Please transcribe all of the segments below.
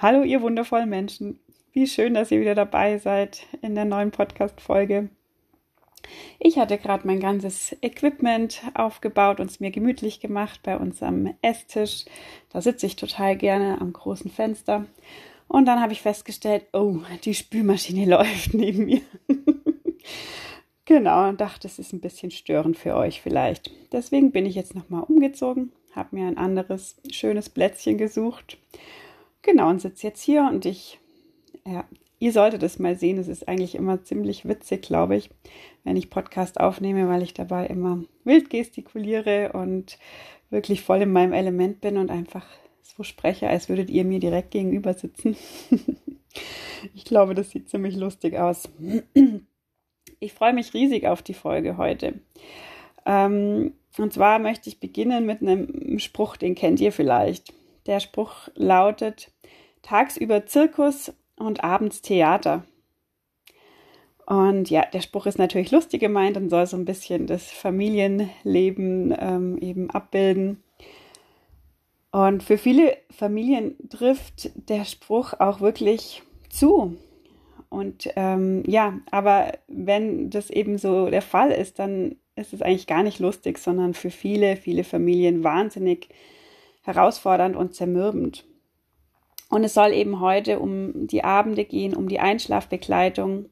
Hallo, ihr wundervollen Menschen. Wie schön, dass ihr wieder dabei seid in der neuen Podcast-Folge. Ich hatte gerade mein ganzes Equipment aufgebaut und es mir gemütlich gemacht bei uns am Esstisch. Da sitze ich total gerne am großen Fenster. Und dann habe ich festgestellt, oh, die Spülmaschine läuft neben mir. genau, und dachte, es ist ein bisschen störend für euch vielleicht. Deswegen bin ich jetzt nochmal umgezogen, habe mir ein anderes schönes Plätzchen gesucht Genau, und sitze jetzt hier und ich, ja, ihr solltet es mal sehen. Es ist eigentlich immer ziemlich witzig, glaube ich, wenn ich Podcast aufnehme, weil ich dabei immer wild gestikuliere und wirklich voll in meinem Element bin und einfach so spreche, als würdet ihr mir direkt gegenüber sitzen. ich glaube, das sieht ziemlich lustig aus. Ich freue mich riesig auf die Folge heute. Ähm, und zwar möchte ich beginnen mit einem Spruch, den kennt ihr vielleicht. Der Spruch lautet, tagsüber Zirkus und abends Theater. Und ja, der Spruch ist natürlich lustig gemeint und soll so ein bisschen das Familienleben ähm, eben abbilden. Und für viele Familien trifft der Spruch auch wirklich zu. Und ähm, ja, aber wenn das eben so der Fall ist, dann ist es eigentlich gar nicht lustig, sondern für viele, viele Familien wahnsinnig herausfordernd und zermürbend. Und es soll eben heute um die Abende gehen, um die Einschlafbegleitung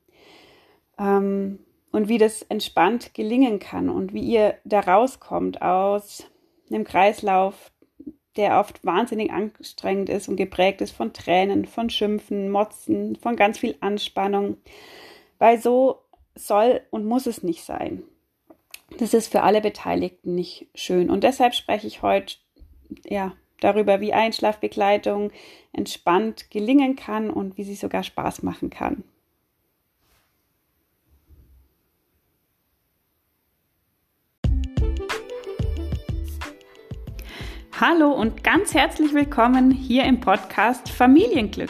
ähm, und wie das entspannt gelingen kann und wie ihr da rauskommt aus einem Kreislauf, der oft wahnsinnig anstrengend ist und geprägt ist von Tränen, von Schimpfen, Motzen, von ganz viel Anspannung. Weil so soll und muss es nicht sein. Das ist für alle Beteiligten nicht schön. Und deshalb spreche ich heute ja, darüber, wie Einschlafbegleitung entspannt gelingen kann und wie sie sogar Spaß machen kann. Hallo und ganz herzlich willkommen hier im Podcast Familienglück.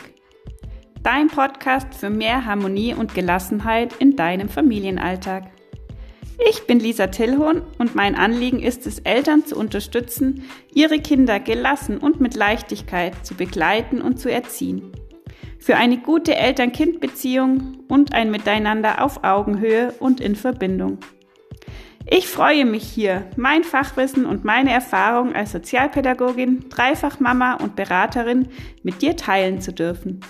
Dein Podcast für mehr Harmonie und Gelassenheit in deinem Familienalltag. Ich bin Lisa Tillhorn und mein Anliegen ist es, Eltern zu unterstützen, ihre Kinder gelassen und mit Leichtigkeit zu begleiten und zu erziehen. Für eine gute Eltern-Kind-Beziehung und ein Miteinander auf Augenhöhe und in Verbindung. Ich freue mich hier, mein Fachwissen und meine Erfahrung als Sozialpädagogin, Dreifachmama und Beraterin mit dir teilen zu dürfen.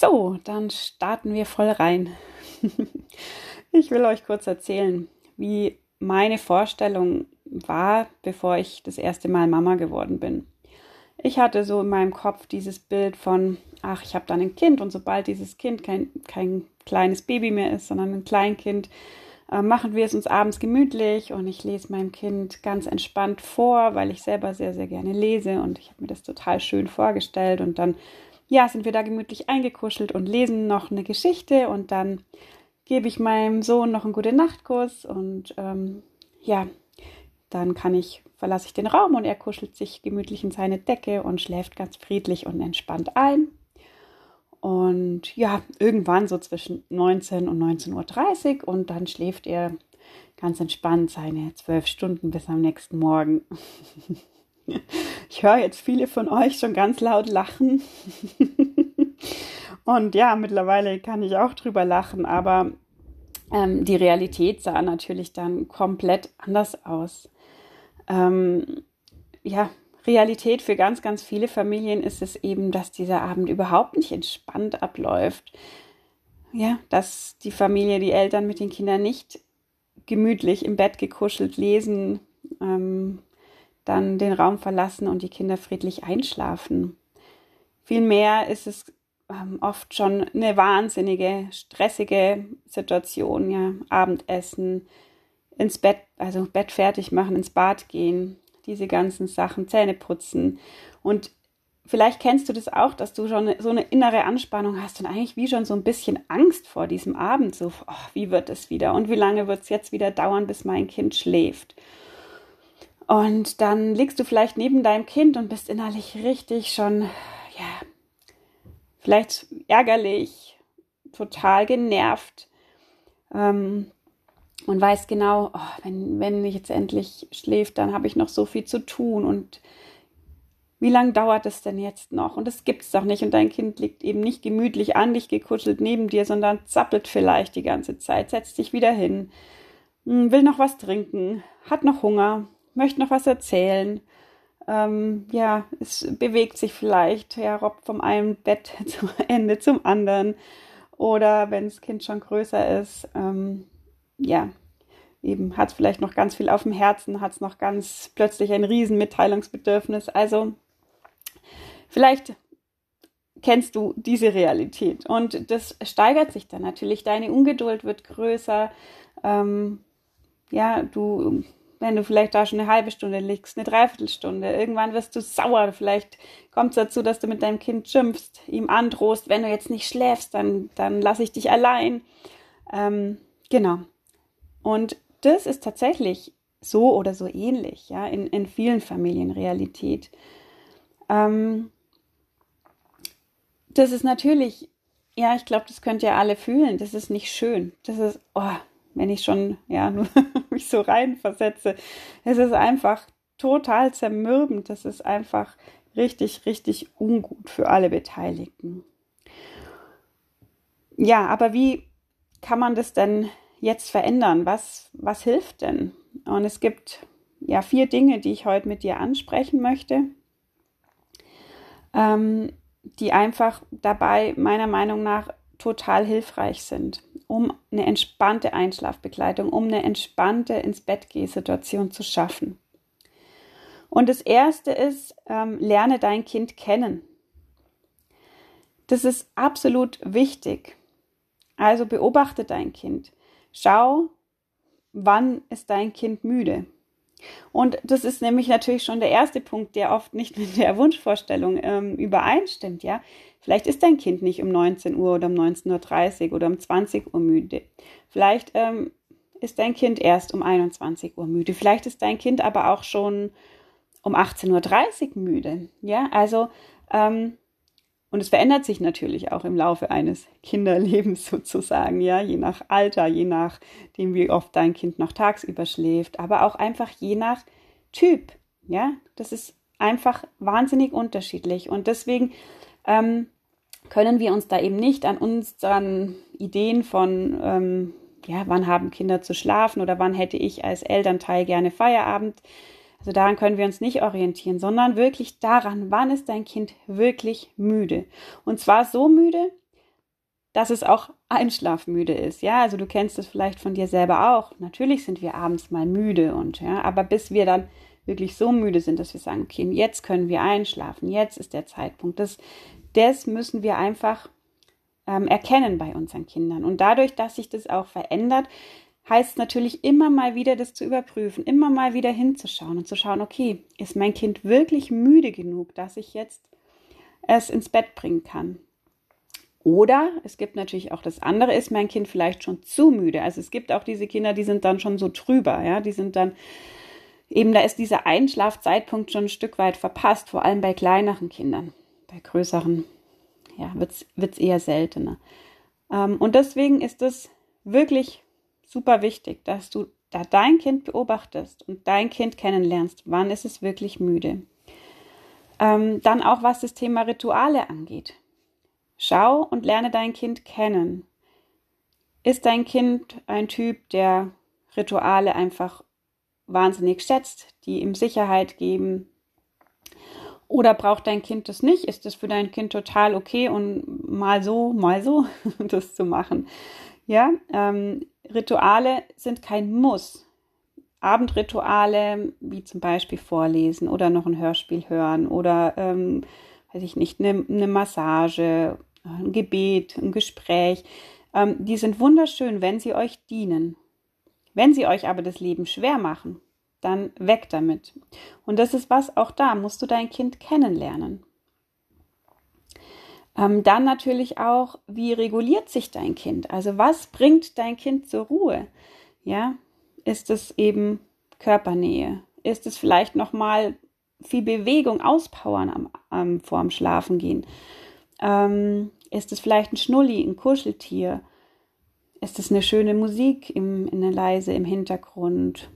So, dann starten wir voll rein. ich will euch kurz erzählen, wie meine Vorstellung war, bevor ich das erste Mal Mama geworden bin. Ich hatte so in meinem Kopf dieses Bild von, ach, ich habe dann ein Kind und sobald dieses Kind kein, kein kleines Baby mehr ist, sondern ein Kleinkind, äh, machen wir es uns abends gemütlich und ich lese meinem Kind ganz entspannt vor, weil ich selber sehr, sehr gerne lese und ich habe mir das total schön vorgestellt und dann ja, sind wir da gemütlich eingekuschelt und lesen noch eine Geschichte und dann gebe ich meinem Sohn noch einen gute Nachtkuss und ähm, ja, dann kann ich, verlasse ich den Raum und er kuschelt sich gemütlich in seine Decke und schläft ganz friedlich und entspannt ein. Und ja, irgendwann so zwischen 19 und 19.30 Uhr und dann schläft er ganz entspannt seine zwölf Stunden bis am nächsten Morgen. Ich höre jetzt viele von euch schon ganz laut lachen. Und ja, mittlerweile kann ich auch drüber lachen, aber ähm, die Realität sah natürlich dann komplett anders aus. Ähm, ja, Realität für ganz, ganz viele Familien ist es eben, dass dieser Abend überhaupt nicht entspannt abläuft. Ja, dass die Familie, die Eltern mit den Kindern nicht gemütlich im Bett gekuschelt lesen, ähm, dann den Raum verlassen und die Kinder friedlich einschlafen. Vielmehr ist es ähm, oft schon eine wahnsinnige, stressige Situation, ja, Abendessen, ins Bett, also Bett fertig machen, ins Bad gehen, diese ganzen Sachen, Zähne putzen. Und vielleicht kennst du das auch, dass du schon so eine innere Anspannung hast und eigentlich wie schon so ein bisschen Angst vor diesem Abend, so, oh, wie wird es wieder und wie lange wird es jetzt wieder dauern, bis mein Kind schläft. Und dann liegst du vielleicht neben deinem Kind und bist innerlich richtig schon, ja, vielleicht ärgerlich, total genervt. Ähm, und weiß genau, oh, wenn, wenn ich jetzt endlich schläft, dann habe ich noch so viel zu tun und wie lange dauert es denn jetzt noch? Und das gibt es doch nicht. Und dein Kind liegt eben nicht gemütlich an dich gekuschelt neben dir, sondern zappelt vielleicht die ganze Zeit, setzt sich wieder hin, hm, will noch was trinken, hat noch Hunger, möchte noch was erzählen. Ähm, ja, es bewegt sich vielleicht, ja, robbt vom einen Bett zum Ende zum anderen. Oder wenn das Kind schon größer ist, ähm, ja, eben hat es vielleicht noch ganz viel auf dem Herzen, hat es noch ganz plötzlich ein Riesenmitteilungsbedürfnis. Also vielleicht kennst du diese Realität und das steigert sich dann natürlich. Deine Ungeduld wird größer. Ähm, ja, du, wenn du vielleicht da schon eine halbe Stunde liegst, eine Dreiviertelstunde, irgendwann wirst du sauer. Vielleicht kommt es dazu, dass du mit deinem Kind schimpfst, ihm androhst, wenn du jetzt nicht schläfst, dann, dann lasse ich dich allein. Ähm, genau. Und das ist tatsächlich so oder so ähnlich, ja, in, in vielen Familien Realität. Ähm, das ist natürlich, ja, ich glaube, das könnt ihr alle fühlen. Das ist nicht schön. Das ist, oh, wenn ich schon, ja, mich so reinversetze. Es ist einfach total zermürbend. Das ist einfach richtig, richtig ungut für alle Beteiligten. Ja, aber wie kann man das denn jetzt verändern? Was, was hilft denn? Und es gibt ja vier Dinge, die ich heute mit dir ansprechen möchte, ähm, die einfach dabei meiner Meinung nach total hilfreich sind, um eine entspannte Einschlafbegleitung, um eine entspannte ins Bett Situation zu schaffen. Und das erste ist, ähm, lerne dein Kind kennen. Das ist absolut wichtig. Also beobachte dein Kind. Schau, wann ist dein Kind müde. Und das ist nämlich natürlich schon der erste Punkt, der oft nicht mit der Wunschvorstellung ähm, übereinstimmt, ja. Vielleicht ist dein Kind nicht um 19 Uhr oder um 19.30 Uhr oder um 20 Uhr müde. Vielleicht ähm, ist dein Kind erst um 21 Uhr müde. Vielleicht ist dein Kind aber auch schon um 18.30 Uhr müde. Ja, also ähm, und es verändert sich natürlich auch im Laufe eines Kinderlebens sozusagen, ja, je nach Alter, je nachdem, wie oft dein Kind noch tagsüber schläft, aber auch einfach je nach Typ, ja. Das ist einfach wahnsinnig unterschiedlich und deswegen ähm, können wir uns da eben nicht an unseren Ideen von, ähm, ja, wann haben Kinder zu schlafen oder wann hätte ich als Elternteil gerne Feierabend also daran können wir uns nicht orientieren, sondern wirklich daran, wann ist dein Kind wirklich müde. Und zwar so müde, dass es auch einschlafmüde ist. Ja, also du kennst es vielleicht von dir selber auch. Natürlich sind wir abends mal müde und ja, aber bis wir dann wirklich so müde sind, dass wir sagen, okay, jetzt können wir einschlafen, jetzt ist der Zeitpunkt. Das, das müssen wir einfach ähm, erkennen bei unseren Kindern. Und dadurch, dass sich das auch verändert, heißt natürlich immer mal wieder das zu überprüfen, immer mal wieder hinzuschauen und zu schauen, okay, ist mein Kind wirklich müde genug, dass ich jetzt es ins Bett bringen kann? Oder es gibt natürlich auch das andere, ist mein Kind vielleicht schon zu müde? Also es gibt auch diese Kinder, die sind dann schon so drüber, ja, die sind dann eben, da ist dieser Einschlafzeitpunkt schon ein Stück weit verpasst, vor allem bei kleineren Kindern. Bei größeren, ja, wird es eher seltener. Ähm, und deswegen ist es wirklich super wichtig, dass du da dein Kind beobachtest und dein Kind kennenlernst. Wann ist es wirklich müde? Ähm, dann auch, was das Thema Rituale angeht. Schau und lerne dein Kind kennen. Ist dein Kind ein Typ, der Rituale einfach wahnsinnig schätzt, die ihm Sicherheit geben? Oder braucht dein Kind das nicht? Ist es für dein Kind total okay und mal so, mal so das zu machen? Ja, ähm, Rituale sind kein Muss. Abendrituale, wie zum Beispiel Vorlesen oder noch ein Hörspiel hören oder, ähm, weiß ich nicht, eine, eine Massage, ein Gebet, ein Gespräch, ähm, die sind wunderschön, wenn sie euch dienen. Wenn sie euch aber das Leben schwer machen, dann weg damit. Und das ist was, auch da musst du dein Kind kennenlernen. Ähm, dann natürlich auch, wie reguliert sich dein Kind? Also was bringt dein Kind zur Ruhe? Ja, ist es eben Körpernähe? Ist es vielleicht noch mal viel Bewegung, Auspowern am, am, vor dem Schlafengehen? Ähm, ist es vielleicht ein Schnulli, ein Kuscheltier? ist es eine schöne Musik, im, eine leise im Hintergrund?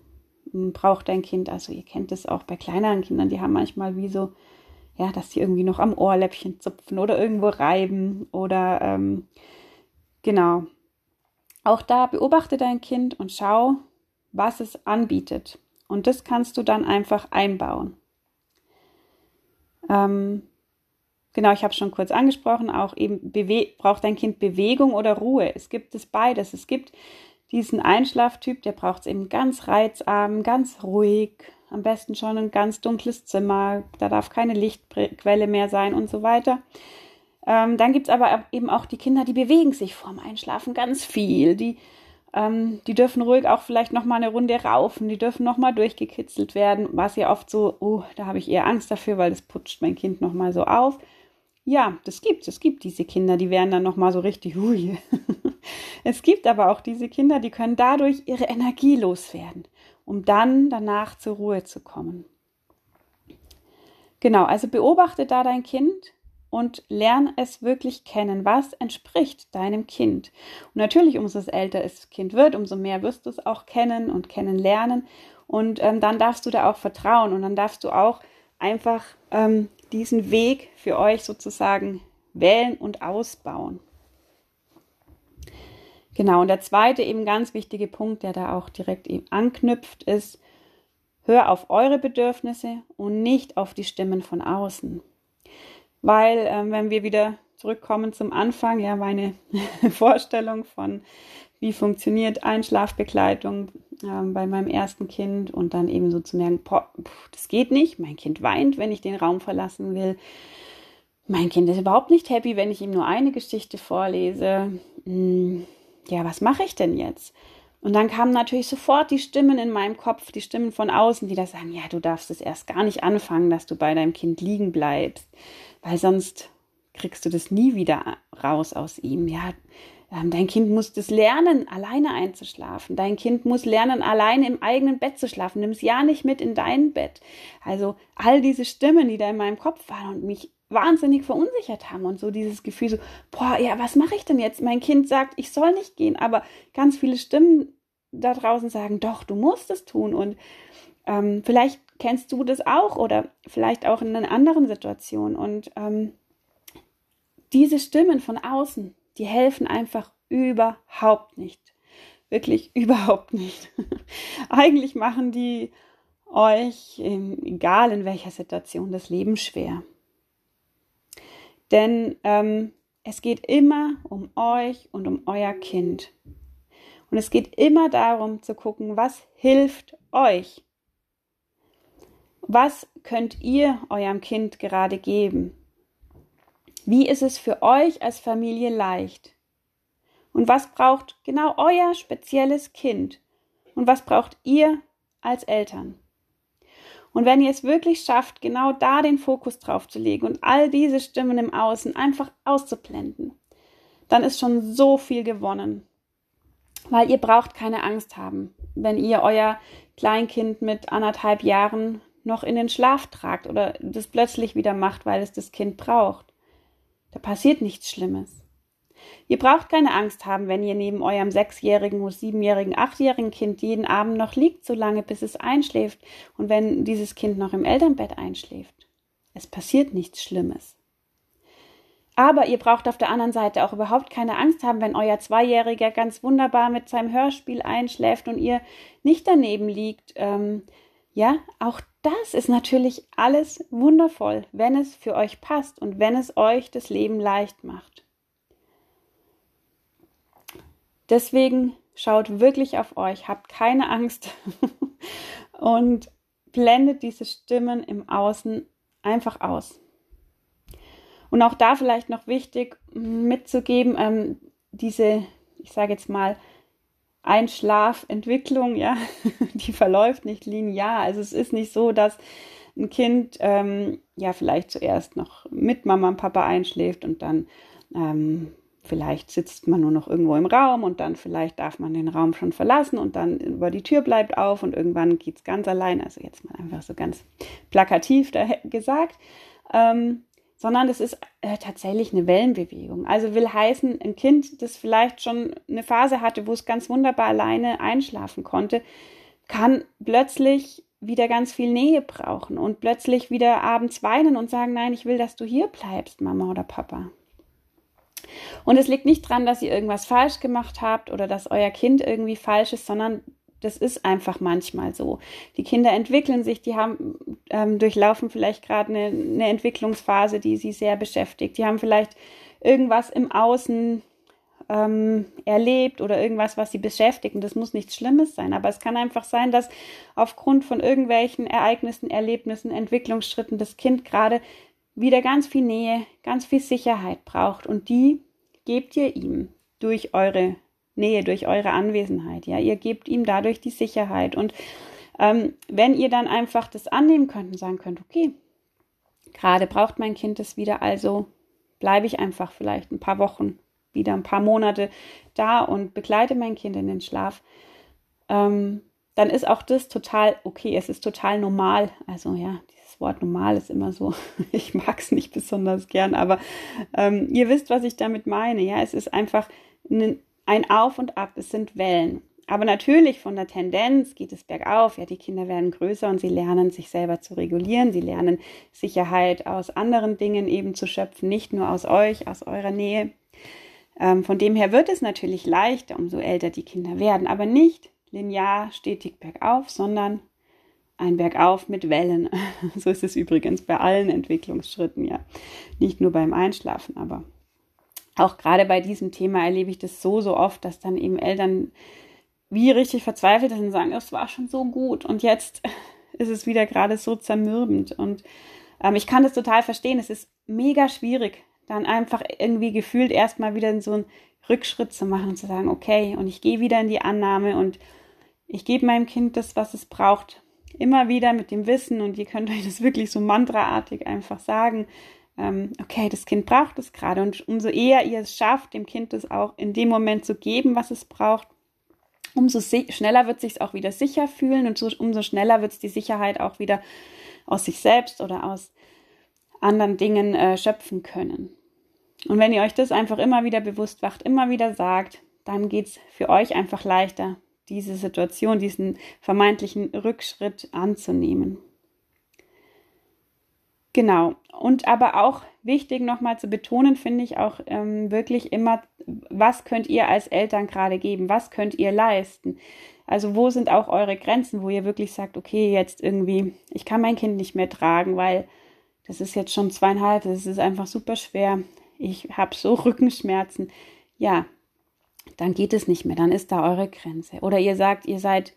Braucht dein Kind, also ihr kennt es auch bei kleineren Kindern, die haben manchmal wie so, ja, dass die irgendwie noch am Ohrläppchen zupfen oder irgendwo reiben oder ähm, genau. Auch da beobachte dein Kind und schau, was es anbietet. Und das kannst du dann einfach einbauen. Ähm, genau, ich habe schon kurz angesprochen, auch eben braucht dein Kind Bewegung oder Ruhe. Es gibt es beides. Es gibt diesen Einschlaftyp, der braucht es eben ganz reizarm, ganz ruhig, am besten schon ein ganz dunkles Zimmer, da darf keine Lichtquelle mehr sein und so weiter. Ähm, dann gibt es aber eben auch die Kinder, die bewegen sich vorm Einschlafen ganz viel. Die, ähm, die dürfen ruhig auch vielleicht noch mal eine Runde raufen, die dürfen noch mal durchgekitzelt werden, was ja oft so, oh, da habe ich eher Angst dafür, weil das putscht mein Kind noch mal so auf. Ja, das gibt es. gibt diese Kinder, die werden dann noch mal so richtig, hui. es gibt aber auch diese Kinder, die können dadurch ihre Energie loswerden, um dann danach zur Ruhe zu kommen. Genau, also beobachte da dein Kind und lern es wirklich kennen. Was entspricht deinem Kind? Und natürlich, umso älter das Kind wird, umso mehr wirst du es auch kennen und kennenlernen. Und ähm, dann darfst du da auch vertrauen und dann darfst du auch einfach ähm, diesen Weg für euch sozusagen wählen und ausbauen. Genau, und der zweite eben ganz wichtige Punkt, der da auch direkt eben anknüpft, ist, hör auf eure Bedürfnisse und nicht auf die Stimmen von außen. Weil, ähm, wenn wir wieder zurückkommen zum Anfang, ja, meine Vorstellung von, wie funktioniert Einschlafbegleitung ähm, bei meinem ersten Kind und dann eben so zu merken, boah, das geht nicht, mein Kind weint, wenn ich den Raum verlassen will. Mein Kind ist überhaupt nicht happy, wenn ich ihm nur eine Geschichte vorlese. Hm, ja, was mache ich denn jetzt? Und dann kamen natürlich sofort die Stimmen in meinem Kopf, die Stimmen von außen, die da sagen, ja, du darfst es erst gar nicht anfangen, dass du bei deinem Kind liegen bleibst, weil sonst kriegst du das nie wieder raus aus ihm. Ja, dein Kind muss das lernen, alleine einzuschlafen. Dein Kind muss lernen, alleine im eigenen Bett zu schlafen. Nimm es ja nicht mit in dein Bett. Also all diese Stimmen, die da in meinem Kopf waren und mich wahnsinnig verunsichert haben und so dieses Gefühl so, boah, ja, was mache ich denn jetzt? Mein Kind sagt, ich soll nicht gehen, aber ganz viele Stimmen da draußen sagen, doch, du musst es tun und ähm, vielleicht kennst du das auch oder vielleicht auch in einer anderen Situation und ähm, diese Stimmen von außen, die helfen einfach überhaupt nicht. Wirklich überhaupt nicht. Eigentlich machen die euch, egal in welcher Situation, das Leben schwer. Denn ähm, es geht immer um euch und um euer Kind. Und es geht immer darum zu gucken, was hilft euch? Was könnt ihr eurem Kind gerade geben? Wie ist es für euch als Familie leicht? Und was braucht genau euer spezielles Kind? Und was braucht ihr als Eltern? Und wenn ihr es wirklich schafft, genau da den Fokus drauf zu legen und all diese Stimmen im Außen einfach auszublenden, dann ist schon so viel gewonnen. Weil ihr braucht keine Angst haben, wenn ihr euer Kleinkind mit anderthalb Jahren noch in den Schlaf tragt oder das plötzlich wieder macht, weil es das Kind braucht. Da passiert nichts Schlimmes. Ihr braucht keine Angst haben, wenn ihr neben eurem sechsjährigen, siebenjährigen, achtjährigen Kind jeden Abend noch liegt, so lange bis es einschläft und wenn dieses Kind noch im Elternbett einschläft. Es passiert nichts Schlimmes. Aber ihr braucht auf der anderen Seite auch überhaupt keine Angst haben, wenn euer Zweijähriger ganz wunderbar mit seinem Hörspiel einschläft und ihr nicht daneben liegt. Ähm, ja, auch das ist natürlich alles wundervoll, wenn es für euch passt und wenn es euch das Leben leicht macht. Deswegen schaut wirklich auf euch, habt keine Angst und blendet diese Stimmen im Außen einfach aus. Und auch da vielleicht noch wichtig mitzugeben, ähm, diese, ich sage jetzt mal, Einschlafentwicklung, ja, die verläuft nicht linear. Also es ist nicht so, dass ein Kind ähm, ja vielleicht zuerst noch mit Mama und Papa einschläft und dann ähm, Vielleicht sitzt man nur noch irgendwo im Raum und dann vielleicht darf man den Raum schon verlassen und dann über die Tür bleibt auf und irgendwann geht es ganz allein. Also jetzt mal einfach so ganz plakativ gesagt. Ähm, sondern das ist äh, tatsächlich eine Wellenbewegung. Also will heißen, ein Kind, das vielleicht schon eine Phase hatte, wo es ganz wunderbar alleine einschlafen konnte, kann plötzlich wieder ganz viel Nähe brauchen und plötzlich wieder abends weinen und sagen, nein, ich will, dass du hier bleibst, Mama oder Papa. Und es liegt nicht dran, dass ihr irgendwas falsch gemacht habt oder dass euer Kind irgendwie falsch ist, sondern das ist einfach manchmal so. Die Kinder entwickeln sich, die haben ähm, durchlaufen vielleicht gerade eine, eine Entwicklungsphase, die sie sehr beschäftigt. Die haben vielleicht irgendwas im Außen ähm, erlebt oder irgendwas, was sie beschäftigt. Und das muss nichts Schlimmes sein, aber es kann einfach sein, dass aufgrund von irgendwelchen Ereignissen, Erlebnissen, Entwicklungsschritten das Kind gerade wieder ganz viel Nähe, ganz viel Sicherheit braucht und die gebt ihr ihm durch eure Nähe, durch eure Anwesenheit. Ja, ihr gebt ihm dadurch die Sicherheit. Und ähm, wenn ihr dann einfach das annehmen könnt und sagen könnt, okay, gerade braucht mein Kind es wieder, also bleibe ich einfach vielleicht ein paar Wochen, wieder ein paar Monate da und begleite mein Kind in den Schlaf, ähm, dann ist auch das total okay. Es ist total normal. Also ja, dieses Wort normal ist immer so, ich mag es nicht besonders gern, aber ähm, ihr wisst, was ich damit meine. Ja, es ist einfach ein ein Auf und Ab, es sind Wellen. Aber natürlich von der Tendenz geht es bergauf. Ja, die Kinder werden größer und sie lernen, sich selber zu regulieren. Sie lernen Sicherheit aus anderen Dingen eben zu schöpfen, nicht nur aus euch, aus eurer Nähe. Ähm, von dem her wird es natürlich leichter, umso älter die Kinder werden, aber nicht linear stetig bergauf, sondern ein Bergauf mit Wellen. so ist es übrigens bei allen Entwicklungsschritten, ja. Nicht nur beim Einschlafen, aber auch gerade bei diesem Thema erlebe ich das so, so oft, dass dann eben Eltern wie richtig verzweifelt sind und sagen, es war schon so gut und jetzt ist es wieder gerade so zermürbend. Und ähm, ich kann das total verstehen. Es ist mega schwierig, dann einfach irgendwie gefühlt erstmal wieder in so einen Rückschritt zu machen und zu sagen, okay, und ich gehe wieder in die Annahme und ich gebe meinem Kind das, was es braucht. Immer wieder mit dem Wissen und ihr könnt euch das wirklich so mantraartig einfach sagen ähm, okay, das Kind braucht es gerade. Und umso eher ihr es schafft, dem Kind das auch in dem Moment zu geben, was es braucht, umso schneller wird es sich auch wieder sicher fühlen und so, umso schneller wird es die Sicherheit auch wieder aus sich selbst oder aus anderen Dingen äh, schöpfen können. Und wenn ihr euch das einfach immer wieder bewusst macht, immer wieder sagt, dann geht es für euch einfach leichter, diese Situation, diesen vermeintlichen Rückschritt anzunehmen. Genau. Und aber auch wichtig nochmal zu betonen, finde ich auch ähm, wirklich immer, was könnt ihr als Eltern gerade geben? Was könnt ihr leisten? Also wo sind auch eure Grenzen, wo ihr wirklich sagt, okay, jetzt irgendwie, ich kann mein Kind nicht mehr tragen, weil das ist jetzt schon zweieinhalb, das ist einfach super schwer. Ich habe so Rückenschmerzen. Ja, dann geht es nicht mehr, dann ist da eure Grenze. Oder ihr sagt, ihr seid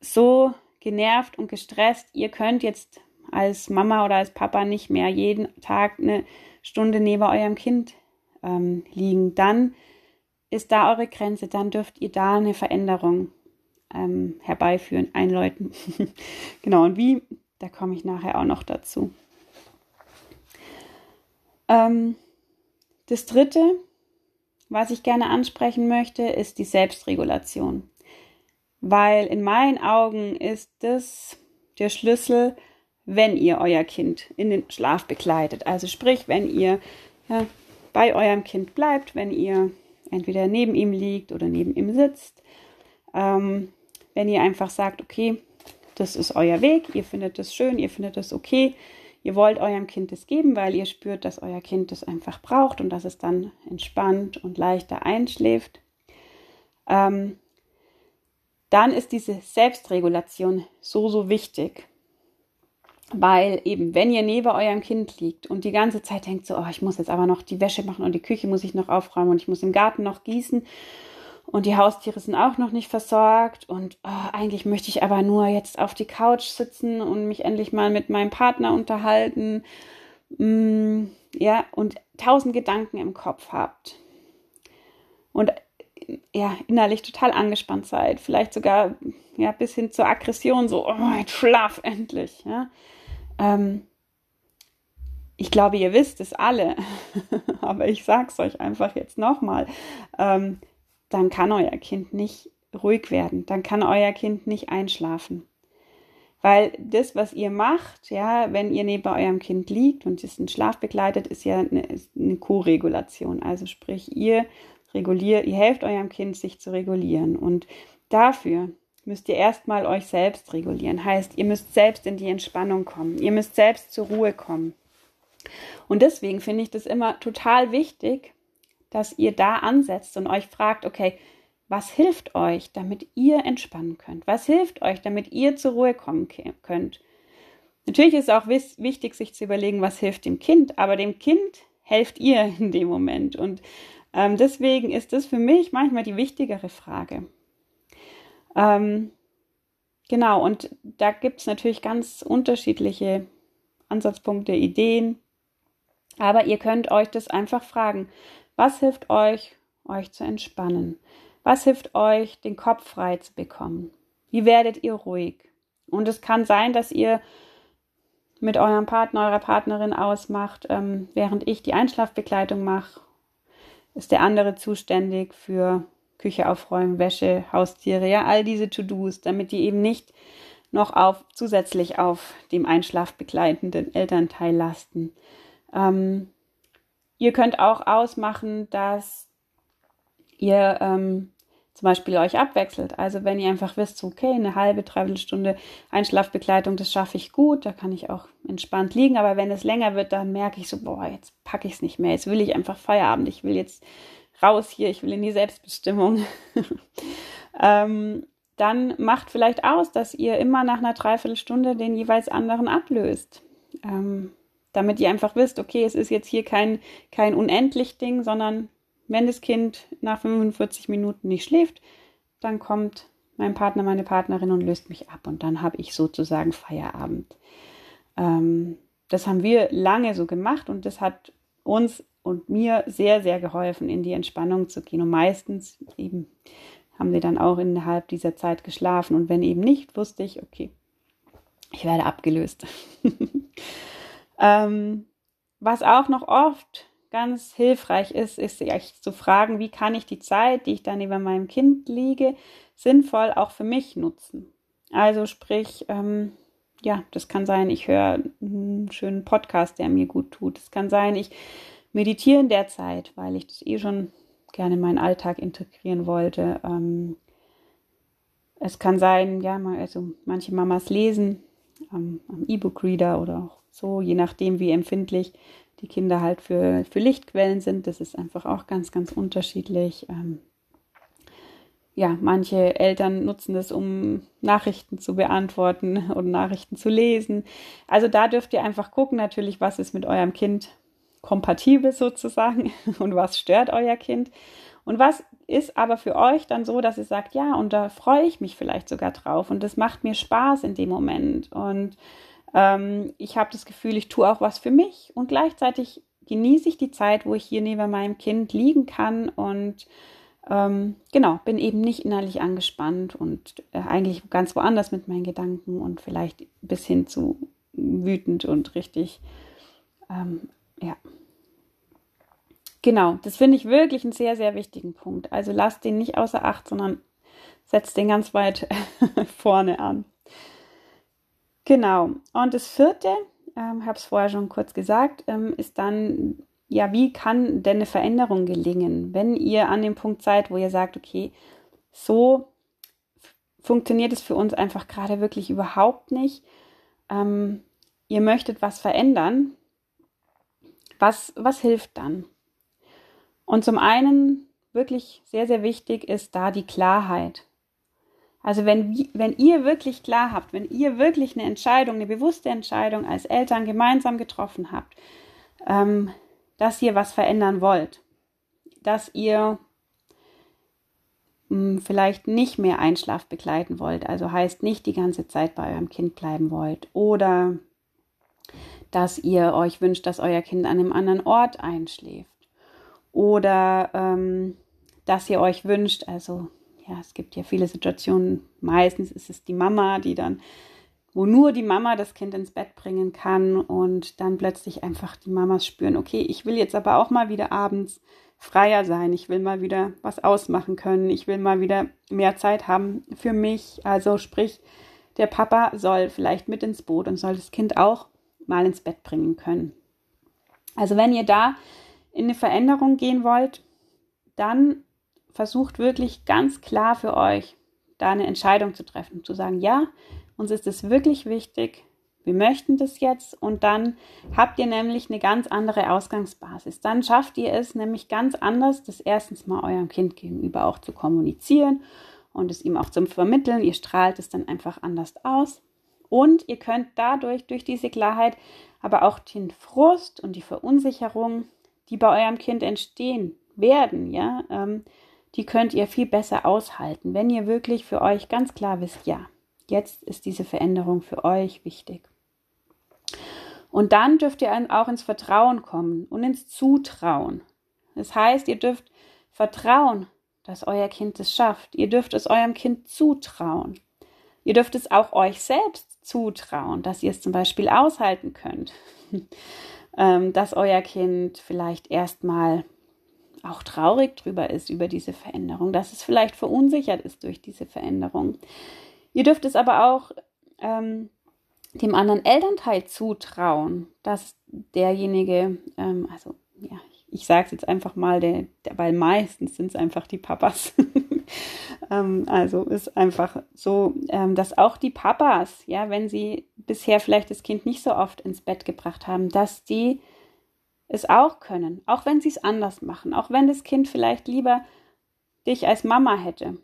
so genervt und gestresst, ihr könnt jetzt als Mama oder als Papa nicht mehr jeden Tag eine Stunde neben eurem Kind ähm, liegen, dann ist da eure Grenze, dann dürft ihr da eine Veränderung ähm, herbeiführen, einläuten. genau, und wie, da komme ich nachher auch noch dazu. Ähm, das dritte, was ich gerne ansprechen möchte, ist die Selbstregulation. Weil in meinen Augen ist das der Schlüssel wenn ihr euer Kind in den Schlaf begleitet. Also sprich, wenn ihr ja, bei eurem Kind bleibt, wenn ihr entweder neben ihm liegt oder neben ihm sitzt, ähm, wenn ihr einfach sagt, okay, das ist euer Weg, ihr findet das schön, ihr findet das okay, ihr wollt eurem Kind das geben, weil ihr spürt, dass euer Kind das einfach braucht und dass es dann entspannt und leichter einschläft, ähm, dann ist diese Selbstregulation so, so wichtig. Weil eben, wenn ihr neben eurem Kind liegt und die ganze Zeit denkt so, oh, ich muss jetzt aber noch die Wäsche machen und die Küche muss ich noch aufräumen und ich muss im Garten noch gießen und die Haustiere sind auch noch nicht versorgt und oh, eigentlich möchte ich aber nur jetzt auf die Couch sitzen und mich endlich mal mit meinem Partner unterhalten. Mm, ja, und tausend Gedanken im Kopf habt. Und ja, innerlich total angespannt seid, vielleicht sogar ja, bis hin zur Aggression, so, oh, jetzt schlaf endlich. Ja. Ähm, ich glaube, ihr wisst es alle, aber ich sage es euch einfach jetzt nochmal. Ähm, dann kann euer Kind nicht ruhig werden, dann kann euer Kind nicht einschlafen. Weil das, was ihr macht, ja, wenn ihr neben eurem Kind liegt und es einen Schlaf begleitet, ist ja eine, eine Co-Regulation. Also sprich, ihr reguliert, ihr helft eurem Kind, sich zu regulieren. Und dafür müsst ihr erstmal euch selbst regulieren. Heißt, ihr müsst selbst in die Entspannung kommen. Ihr müsst selbst zur Ruhe kommen. Und deswegen finde ich das immer total wichtig, dass ihr da ansetzt und euch fragt, okay, was hilft euch, damit ihr entspannen könnt? Was hilft euch, damit ihr zur Ruhe kommen könnt? Natürlich ist es auch wichtig, sich zu überlegen, was hilft dem Kind, aber dem Kind helft ihr in dem Moment. Und ähm, deswegen ist das für mich manchmal die wichtigere Frage. Ähm, genau, und da gibt es natürlich ganz unterschiedliche Ansatzpunkte, Ideen. Aber ihr könnt euch das einfach fragen. Was hilft euch, euch zu entspannen? Was hilft euch, den Kopf frei zu bekommen? Wie werdet ihr ruhig? Und es kann sein, dass ihr mit eurem Partner, eurer Partnerin ausmacht, ähm, während ich die Einschlafbegleitung mache, ist der andere zuständig für Küche aufräumen, Wäsche, Haustiere, ja, all diese To-Dos, damit die eben nicht noch auf, zusätzlich auf dem einschlafbegleitenden Elternteil lasten. Ähm, ihr könnt auch ausmachen, dass ihr ähm, zum Beispiel euch abwechselt. Also wenn ihr einfach wisst, okay, eine halbe, dreiviertel Stunde Einschlafbegleitung, das schaffe ich gut, da kann ich auch entspannt liegen. Aber wenn es länger wird, dann merke ich so, boah, jetzt packe ich es nicht mehr. Jetzt will ich einfach Feierabend. Ich will jetzt raus hier. Ich will in die Selbstbestimmung. ähm, dann macht vielleicht aus, dass ihr immer nach einer Dreiviertelstunde den jeweils anderen ablöst. Ähm, damit ihr einfach wisst, okay, es ist jetzt hier kein, kein unendlich Ding, sondern wenn das Kind nach 45 Minuten nicht schläft, dann kommt mein Partner, meine Partnerin und löst mich ab und dann habe ich sozusagen Feierabend. Ähm, das haben wir lange so gemacht und das hat uns und mir sehr, sehr geholfen, in die Entspannung zu gehen. Und meistens eben haben sie dann auch innerhalb dieser Zeit geschlafen. Und wenn eben nicht, wusste ich, okay, ich werde abgelöst. ähm, was auch noch oft ganz hilfreich ist, ist sich zu fragen, wie kann ich die Zeit, die ich dann neben meinem Kind liege, sinnvoll auch für mich nutzen. Also sprich, ähm, ja, das kann sein, ich höre einen schönen Podcast, der mir gut tut. Es kann sein, ich meditiere in der Zeit, weil ich das eh schon gerne in meinen Alltag integrieren wollte. Ähm, es kann sein, ja, also manche Mamas lesen ähm, am E-Book-Reader oder auch so, je nachdem, wie empfindlich die Kinder halt für, für Lichtquellen sind. Das ist einfach auch ganz, ganz unterschiedlich. Ähm, ja, manche Eltern nutzen das, um Nachrichten zu beantworten und Nachrichten zu lesen. Also da dürft ihr einfach gucken, natürlich, was ist mit eurem Kind kompatibel sozusagen und was stört euer Kind. Und was ist aber für euch dann so, dass ihr sagt, ja, und da freue ich mich vielleicht sogar drauf und das macht mir Spaß in dem Moment. Und ähm, ich habe das Gefühl, ich tue auch was für mich und gleichzeitig genieße ich die Zeit, wo ich hier neben meinem Kind liegen kann und ähm, genau, bin eben nicht innerlich angespannt und äh, eigentlich ganz woanders mit meinen Gedanken und vielleicht bis hin zu wütend und richtig, ähm, ja. Genau, das finde ich wirklich einen sehr, sehr wichtigen Punkt. Also lasst den nicht außer Acht, sondern setzt den ganz weit vorne an. Genau. Und das vierte, ähm, habe es vorher schon kurz gesagt, ähm, ist dann, ja, wie kann denn eine Veränderung gelingen, wenn ihr an dem Punkt seid, wo ihr sagt, okay, so funktioniert es für uns einfach gerade wirklich überhaupt nicht. Ähm, ihr möchtet was verändern. Was, was hilft dann? Und zum einen wirklich sehr, sehr wichtig ist da die Klarheit. Also wenn, wenn ihr wirklich klar habt, wenn ihr wirklich eine Entscheidung, eine bewusste Entscheidung als Eltern gemeinsam getroffen habt, ähm, dass ihr was verändern wollt, dass ihr mh, hm, vielleicht nicht mehr Einschlaf begleiten wollt, also heißt nicht die ganze Zeit bei eurem Kind bleiben wollt oder dass ihr euch wünscht, dass euer Kind an einem anderen Ort einschläft. Oder ähm, dass ihr euch wünscht, also ja, es gibt ja viele Situationen, meistens ist es die Mama, die dann, wo nur die Mama das Kind ins Bett bringen kann und dann plötzlich einfach die Mamas spüren, okay, ich will jetzt aber auch mal wieder abends freier sein, ich will mal wieder was ausmachen können, ich will mal wieder mehr Zeit haben für mich, also sprich, der Papa soll vielleicht mit ins Boot und soll das Kind auch mal ins Bett bringen können. Also wenn ihr da in eine Veränderung gehen wollt, dann versucht wirklich ganz klar für euch, da eine Entscheidung zu treffen, zu sagen, ja, uns ist es wirklich wichtig, wir möchten das jetzt und dann habt ihr nämlich eine ganz andere Ausgangsbasis. Dann schafft ihr es nämlich ganz anders, das erstens mal eurem Kind gegenüber auch zu kommunizieren und es ihm auch zu vermitteln. Ihr strahlt es dann einfach anders aus und ihr könnt dadurch, durch diese Klarheit, aber auch den Frust und die Verunsicherung, die bei eurem Kind entstehen werden, ja, ähm, die könnt ihr viel besser aushalten, wenn ihr wirklich für euch ganz klar wisst, ja, jetzt ist diese Veränderung für euch wichtig. Und dann dürft ihr auch ins Vertrauen kommen und ins Zutrauen. Das heißt, ihr dürft vertrauen, dass euer Kind es schafft. Ihr dürft es eurem Kind zutrauen. Ihr dürft es auch euch selbst zutrauen, dass ihr es zum Beispiel aushalten könnt. Ähm, dass euer Kind vielleicht erstmal auch traurig drüber ist, über diese Veränderung, dass es vielleicht verunsichert ist durch diese Veränderung. Ihr dürft es aber auch ähm, dem anderen Elternteil zutrauen, dass derjenige, ähm, also ja, ich sage es jetzt einfach mal, der, der, weil meistens sind es einfach die Papas. ähm, also ist einfach so, ähm, dass auch die Papas, ja, wenn sie bisher vielleicht das Kind nicht so oft ins Bett gebracht haben, dass die es auch können, auch wenn sie es anders machen, auch wenn das Kind vielleicht lieber dich als Mama hätte.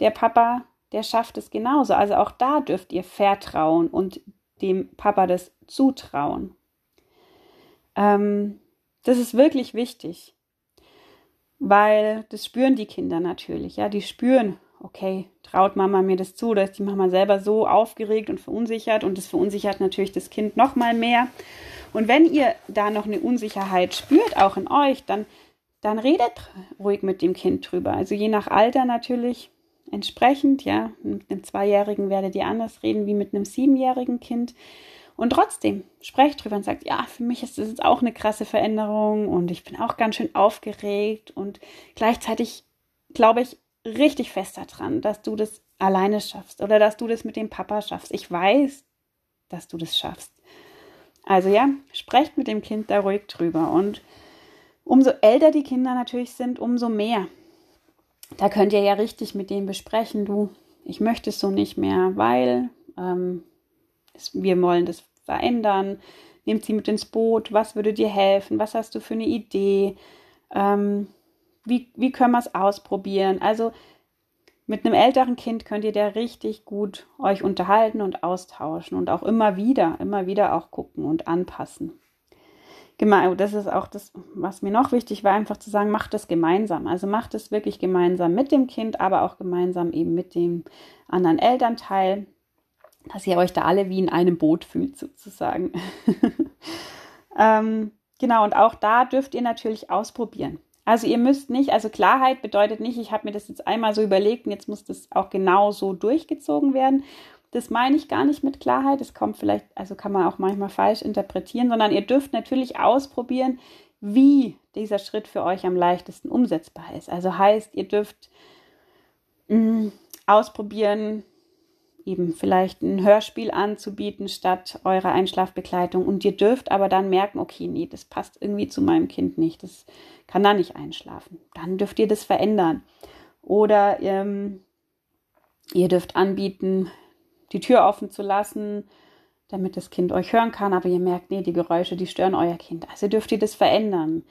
Der Papa der schafft es genauso. Also auch da dürft ihr vertrauen und dem Papa das zutrauen. Ähm, das ist wirklich wichtig, weil das spüren die Kinder natürlich. Ja, die spüren, okay, traut Mama mir das zu, da ist die Mama selber so aufgeregt und verunsichert und das verunsichert natürlich das Kind noch mal mehr. Und wenn ihr da noch eine Unsicherheit spürt, auch in euch, dann, dann redet ruhig mit dem Kind drüber. Also je nach Alter natürlich entsprechend, ja, mit einem Zweijährigen werdet ihr anders reden wie mit einem siebenjährigen Kind. Und trotzdem sprecht drüber und sagt, ja, für mich ist das jetzt auch eine krasse Veränderung und ich bin auch ganz schön aufgeregt und gleichzeitig glaube ich richtig fest daran, dass du das alleine schaffst oder dass du das mit dem Papa schaffst. Ich weiß, dass du das schaffst. Also ja, sprecht mit dem Kind da ruhig drüber und umso älter die Kinder natürlich sind, umso mehr da könnt ihr ja richtig mit denen besprechen, du, ich möchte es so nicht mehr, weil ähm, es, wir wollen das verändern. Nehmt sie mit ins Boot, was würde dir helfen, was hast du für eine Idee, ähm, wie, wie können wir es ausprobieren. Also mit einem älteren Kind könnt ihr da richtig gut euch unterhalten und austauschen und auch immer wieder, immer wieder auch gucken und anpassen. Genau, das ist auch das, was mir noch wichtig war, einfach zu sagen, macht das gemeinsam. Also macht es wirklich gemeinsam mit dem Kind, aber auch gemeinsam eben mit dem anderen Elternteil, dass ihr euch da alle wie in einem Boot fühlt, sozusagen. ähm, genau, und auch da dürft ihr natürlich ausprobieren. Also ihr müsst nicht, also Klarheit bedeutet nicht, ich habe mir das jetzt einmal so überlegt und jetzt muss das auch genau so durchgezogen werden, das meine ich gar nicht mit Klarheit. Das kommt vielleicht, also kann man auch manchmal falsch interpretieren, sondern ihr dürft natürlich ausprobieren, wie dieser Schritt für euch am leichtesten umsetzbar ist. Also heißt, ihr dürft mh, mm, ausprobieren, eben vielleicht ein Hörspiel anzubieten statt eurer Einschlafbegleitung. Und ihr dürft aber dann merken, okay, nee, das passt irgendwie zu meinem Kind nicht. Das kann da nicht einschlafen. Dann dürft ihr das verändern. Oder ähm, ihr dürft anbieten, die Tür offen zu lassen, damit das Kind euch hören kann, aber ihr merkt, nee, die Geräusche, die stören euer Kind. Also dürft ihr das verändern.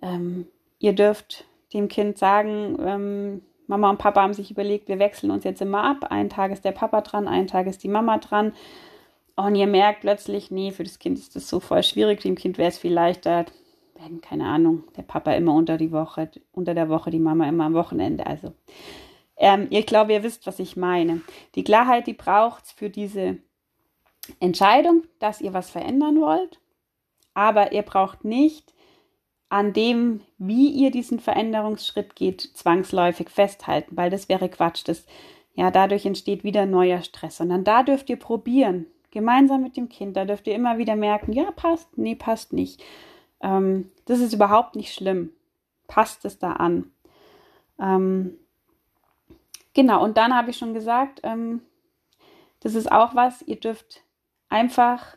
Ähm, ihr dürft dem Kind sagen, ähm, Mama und Papa haben sich überlegt, wir wechseln uns jetzt immer ab. Einen Tag ist der Papa dran, einen Tag ist die Mama dran. Und ihr merkt plötzlich, nee, für das Kind ist das so voll schwierig, dem Kind wäre es viel leichter, wenn, keine Ahnung, der Papa immer unter die Woche, unter der Woche, die Mama immer am Wochenende. Also ähm, ich glaube, ihr wisst, was ich meine. Die Klarheit, die braucht es für diese Entscheidung, dass ihr was verändern wollt, aber ihr braucht nicht an dem, wie ihr diesen Veränderungsschritt geht, zwangsläufig festhalten, weil das wäre Quatsch. Das, ja, dadurch entsteht wieder neuer Stress. Sondern da dürft ihr probieren, gemeinsam mit dem Kind. Da dürft ihr immer wieder merken, ja, passt, nee, passt nicht. Ähm, das ist überhaupt nicht schlimm. Passt es da an. Ähm, Genau, und dann habe ich schon gesagt, ähm, das ist auch was, ihr dürft einfach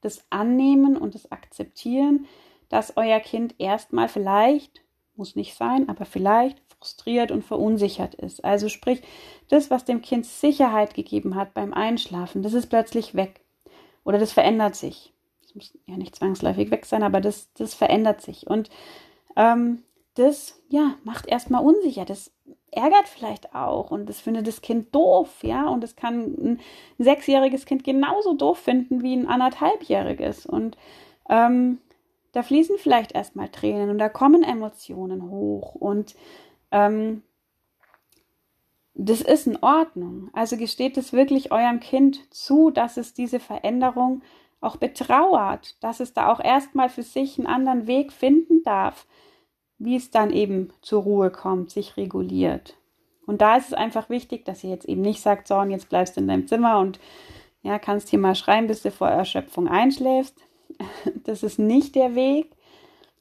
das annehmen und das akzeptieren, dass euer Kind erstmal vielleicht, muss nicht sein, aber vielleicht frustriert und verunsichert ist. Also sprich, das, was dem Kind Sicherheit gegeben hat beim Einschlafen, das ist plötzlich weg. Oder das verändert sich. Das muss ja nicht zwangsläufig weg sein, aber das, das verändert sich. Und ähm, das, ja, macht erstmal unsicher. Das ärgert vielleicht auch und das findet das Kind doof, ja. Und das kann ein, sechsjähriges Kind genauso doof finden wie ein anderthalbjähriges. Und ähm, da fließen vielleicht erstmal Tränen und da kommen Emotionen hoch und ähm, das ist in Ordnung. Also gesteht es wirklich eurem Kind zu, dass es diese Veränderung auch betrauert, dass es da auch erstmal für sich einen anderen Weg finden darf, wie es dann eben zur Ruhe kommt, sich reguliert. Und da ist es einfach wichtig, dass ihr jetzt eben nicht sagt, so, und jetzt bleibst du in deinem Zimmer und ja, kannst hier mal schreien, bis du vor Erschöpfung einschläfst. Das ist nicht der Weg,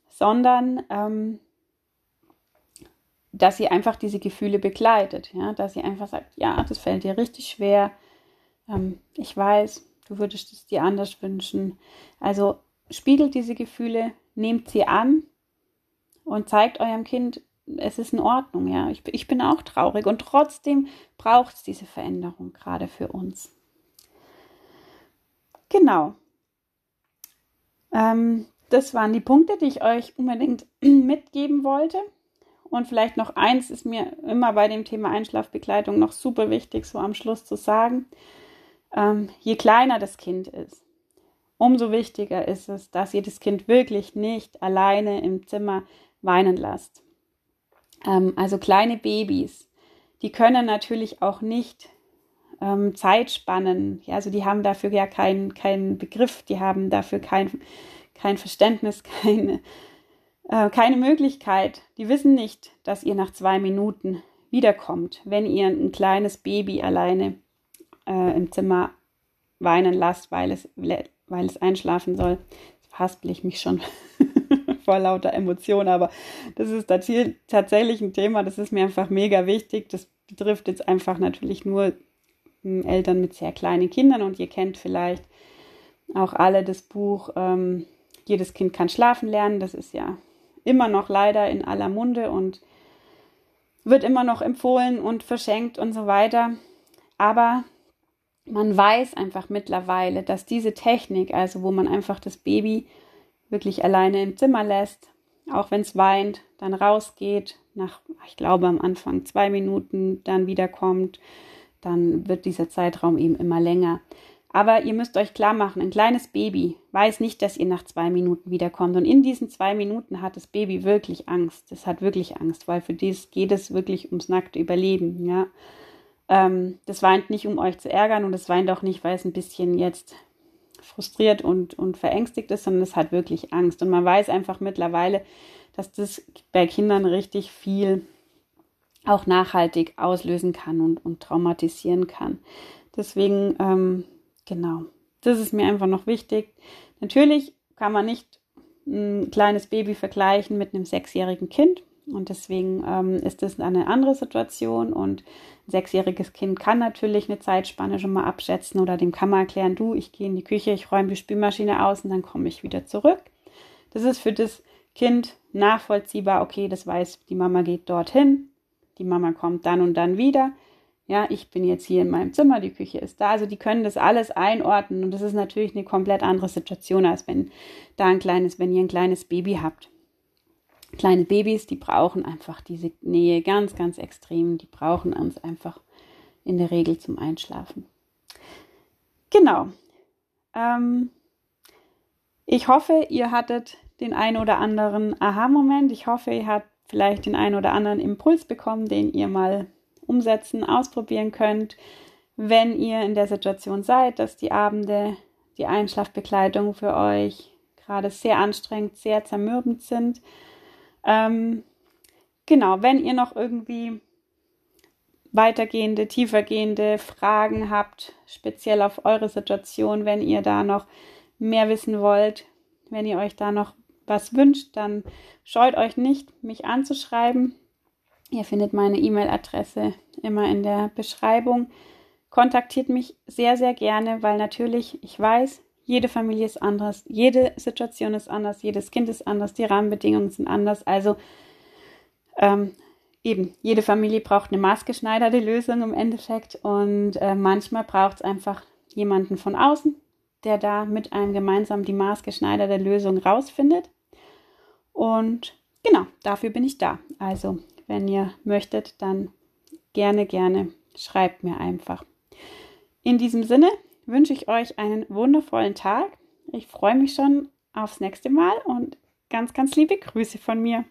sondern ähm, dass ihr einfach diese Gefühle begleitet, ja, dass ihr einfach sagt, ja, das fällt dir richtig schwer. Ähm, ich weiß, du würdest es dir anders wünschen. Also spiegelt diese Gefühle, nehmt sie an und zeigt eurem Kind, es ist in Ordnung, ja. Ich, ich bin auch traurig und trotzdem braucht es diese Veränderung gerade für uns. Genau. Ähm, das waren die Punkte, die ich euch unbedingt mitgeben wollte. Und vielleicht noch eins ist mir immer bei dem Thema Einschlafbegleitung noch super wichtig, so am Schluss zu sagen. Ähm, je kleiner das Kind ist, umso wichtiger ist es, dass ihr das Kind wirklich nicht alleine im Zimmer weinen lasst. Ähm, also kleine Babys, die können natürlich auch nicht ähm, Zeitspannen, ja, also die haben dafür ja keinen kein Begriff, die haben dafür kein, kein Verständnis, keine, äh, keine Möglichkeit. Die wissen nicht, dass ihr nach zwei Minuten wiederkommt, wenn ihr ein kleines Baby alleine äh, im Zimmer weinen lasst, weil es, weil es einschlafen soll. Haspel ich mich schon vor lauter Emotionen, aber das ist tatsächlich ein Thema, das ist mir einfach mega wichtig. Das betrifft jetzt einfach natürlich nur Eltern mit sehr kleinen Kindern und ihr kennt vielleicht auch alle das Buch ähm, Jedes Kind kann schlafen lernen. Das ist ja immer noch leider in aller Munde und wird immer noch empfohlen und verschenkt und so weiter. Aber man weiß einfach mittlerweile, dass diese Technik, also wo man einfach das Baby wirklich alleine im Zimmer lässt, auch wenn es weint, dann rausgeht, nach, ich glaube, am Anfang zwei Minuten dann wiederkommt, dann wird dieser Zeitraum eben immer länger. Aber ihr müsst euch klar machen, ein kleines Baby weiß nicht, dass ihr nach zwei Minuten wiederkommt. Und in diesen zwei Minuten hat das Baby wirklich Angst. Es hat wirklich Angst, weil für dies geht es wirklich ums nackte Überleben, ja. Ähm, das weint nicht, um euch zu ärgern und es weint auch nicht, weil es ein bisschen jetzt frustriert und, und verängstigt ist, sondern es hat wirklich Angst. Und man weiß einfach mittlerweile, dass das bei Kindern richtig viel auch nachhaltig auslösen kann und, und traumatisieren kann. Deswegen ähm, Genau. Das ist mir einfach noch wichtig. Natürlich kann man nicht ein kleines Baby vergleichen mit einem sechsjährigen Kind. Und deswegen ähm, ist das eine andere Situation. Und ein sechsjähriges Kind kann natürlich eine Zeitspanne schon mal abschätzen oder dem kann man erklären, du, ich gehe in die Küche, ich räume die Spülmaschine aus und dann komme ich wieder zurück. Das ist für das Kind nachvollziehbar, okay, das weiß, die Mama geht dorthin, die Mama kommt dann und dann wieder. Ja, ich bin jetzt hier in meinem Zimmer, die Küche ist da. Also die können das alles einordnen und das ist natürlich eine komplett andere Situation, als wenn da ein kleines, wenn ihr ein kleines Baby habt. Kleine Babys, die brauchen einfach diese Nähe ganz, ganz extrem. Die brauchen uns einfach in der Regel zum Einschlafen. Genau. Ähm, ich hoffe, ihr hattet den ein oder anderen Aha-Moment. Ich hoffe, ihr habt vielleicht den ein oder anderen Impuls bekommen, den ihr mal umsetzen, ausprobieren könnt, wenn ihr in der Situation seid, dass die Abende, die Einschlafbekleidung für euch gerade sehr anstrengend, sehr zermürbend sind. Ähm, genau, wenn ihr noch irgendwie weitergehende, tiefergehende Fragen habt, speziell auf eure Situation, wenn ihr da noch mehr wissen wollt, wenn ihr euch da noch was wünscht, dann scheut euch nicht, mich anzuschreiben. Ihr findet meine E-Mail-Adresse immer in der Beschreibung. kontaktiert mich sehr, sehr gerne, weil natürlich ich weiß, jede Familie ist anders, jede Situation ist anders, jedes Kind ist anders, die Rahmenbedingungen sind anders. Also ähm, eben, jede Familie braucht eine maßgeschneiderte Lösung im Endeffekt und äh, manchmal braucht es einfach jemanden von außen, der da mit einem gemeinsam die maßgeschneiderte Lösung rausfindet. Und genau, dafür bin ich da. Also, wenn ihr möchtet, dann gerne, gerne schreibt mir einfach. In diesem Sinne wünsche ich euch einen wundervollen Tag. Ich freue mich schon aufs nächste Mal und ganz, ganz liebe Grüße von mir.